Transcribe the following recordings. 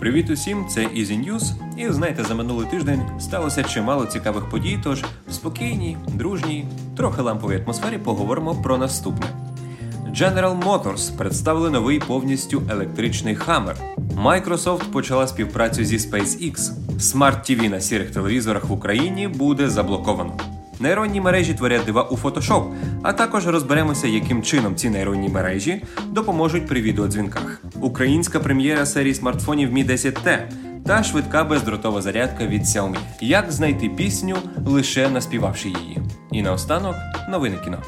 Привіт усім, це Easy News. І знаєте, за минулий тиждень сталося чимало цікавих подій. Тож в спокійній, дружній, трохи ламповій атмосфері поговоримо про наступне. General Motors представили новий повністю електричний Hammer. Microsoft почала співпрацю зі SpaceX. Smart TV на сірих телевізорах в Україні буде заблоковано. Нейронні мережі творять дива у Photoshop, а також розберемося, яким чином ці нейронні мережі допоможуть при відеодзвінках. Українська прем'єра серії смартфонів Mi 10T та швидка бездротова зарядка від Xiaomi. Як знайти пісню, лише наспівавши її. І наостанок новини кіно.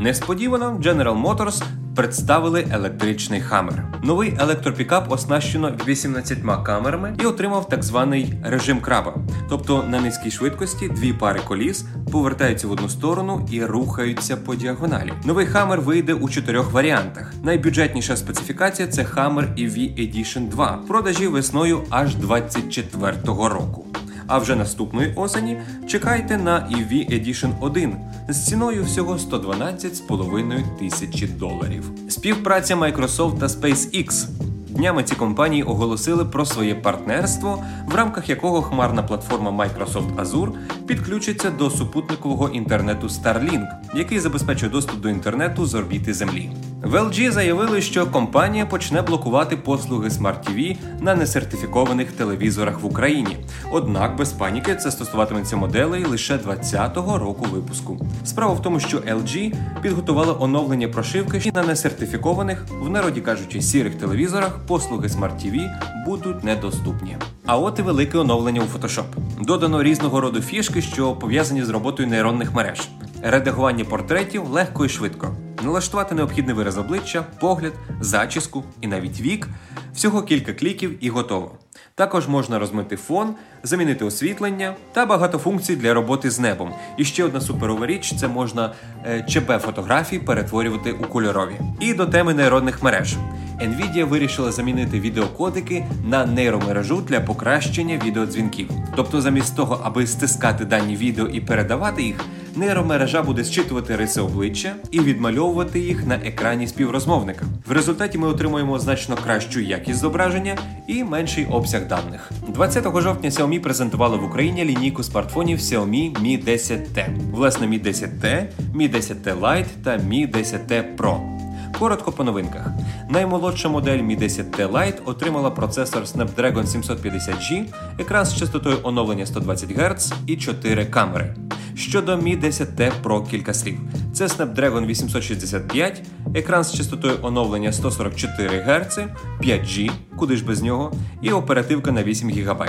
Несподівано General Motors представили електричний Hammer. Новий електропікап оснащено 18 камерами і отримав так званий режим краба. Тобто на низькій швидкості дві пари коліс повертаються в одну сторону і рухаються по діагоналі. Новий Hammer вийде у чотирьох варіантах. Найбюджетніша специфікація це Hammer EV Edition 2, продажі весною аж 24-го року. А вже наступної осені чекайте на EV Edition 1 з ціною всього 112,5 тисячі доларів. Співпраця Microsoft та SpaceX. Днями ці компанії оголосили про своє партнерство, в рамках якого хмарна платформа Microsoft Azure підключиться до супутникового інтернету Starlink, який забезпечує доступ до інтернету з орбіти Землі. В LG заявили, що компанія почне блокувати послуги Smart TV на несертифікованих телевізорах в Україні. Однак без паніки це стосуватиметься моделей лише 2020 року випуску. Справа в тому, що LG підготувала оновлення прошивки на несертифікованих, в народі кажучи, сірих телевізорах послуги Smart TV будуть недоступні. А от і велике оновлення у Photoshop. Додано різного роду фішки, що пов'язані з роботою нейронних мереж. Редагування портретів легко і швидко. Налаштувати необхідний вираз обличчя, погляд, зачіску і навіть вік всього кілька кліків і готово. Також можна розмити фон, замінити освітлення та багато функцій для роботи з небом. І ще одна суперова річ це можна е, ЧБ фотографії перетворювати у кольорові. І до теми нейронних мереж. Nvidia вирішила замінити відеокодики на нейромережу для покращення відеодзвінків. Тобто, замість того, аби стискати дані відео і передавати їх, нейромережа буде зчитувати риси обличчя і відмальовувати їх на екрані співрозмовника. В результаті ми отримуємо значно кращу якість зображення і менший обсяг даних. 20 жовтня Xiaomi презентували в Україні лінійку смартфонів Xiaomi Mi 10T. Власне, Mi 10T, Mi 10T Lite та Mi 10T Pro. Коротко по новинках. Наймолодша модель Mi 10T Lite отримала процесор Snapdragon 750G, екран з частотою оновлення 120 Гц і 4 камери. Щодо Mi 10T Pro кілька слів. Це Snapdragon 865, екран з частотою оновлення 144 Гц, 5G, куди ж без нього, і оперативка на 8 ГБ.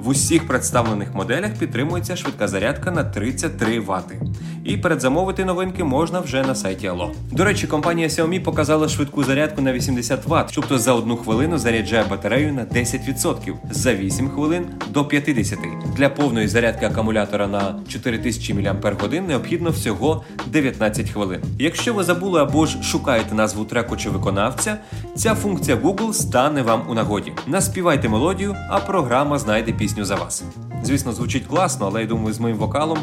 В усіх представлених моделях підтримується швидка зарядка на 33 Вт. І передзамовити новинки можна вже на сайті Allo. До речі, компанія Xiaomi показала швидку зарядку на 80 Вт, тобто за одну хвилину заряджає батарею на 10%, за 8 хвилин до 50%. Для повної зарядки акумулятора на 4000 мАч необхідно всього 19 хвилин. Якщо ви забули або ж шукаєте назву треку чи виконавця, ця функція Google стане вам у нагоді. Наспівайте мелодію, а програма знайде пісню за вас. Звісно, звучить класно, але я думаю, з моїм вокалом.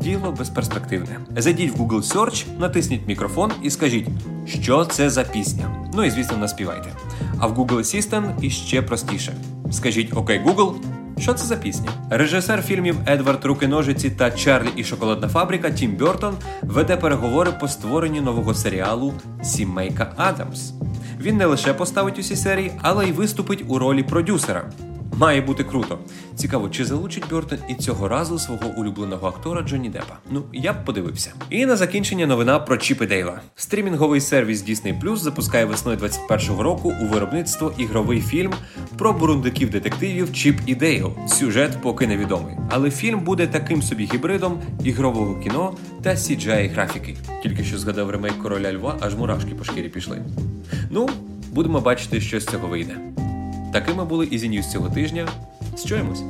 Діло безперспективне. Зайдіть в Google Search, натисніть мікрофон і скажіть, що це за пісня. Ну і звісно, наспівайте. А в Google Assistant іще простіше. Скажіть Окей, Google, що це за пісня? Режисер фільмів Едвард Руки-ножиці та Чарлі і Шоколадна фабрика Тім Бертон веде переговори по створенню нового серіалу Сімейка Адамс. Він не лише поставить усі серії, але й виступить у ролі продюсера. Має бути круто. Цікаво, чи залучить Бертон і цього разу свого улюбленого актора Джонні Деппа? Ну, я б подивився. І на закінчення новина про Чіпа і Дейла. Стрімінговий сервіс Disney Plus запускає весною 21-го року у виробництво ігровий фільм про бурундиків детективів Чіп і Дейл. Сюжет поки невідомий. Але фільм буде таким собі гібридом ігрового кіно та CGI графіки. Тільки що згадав ремейк короля Льва, аж мурашки по шкірі пішли. Ну, будемо бачити, що з цього вийде. Такими були Easy News цього тижня. Чуємось!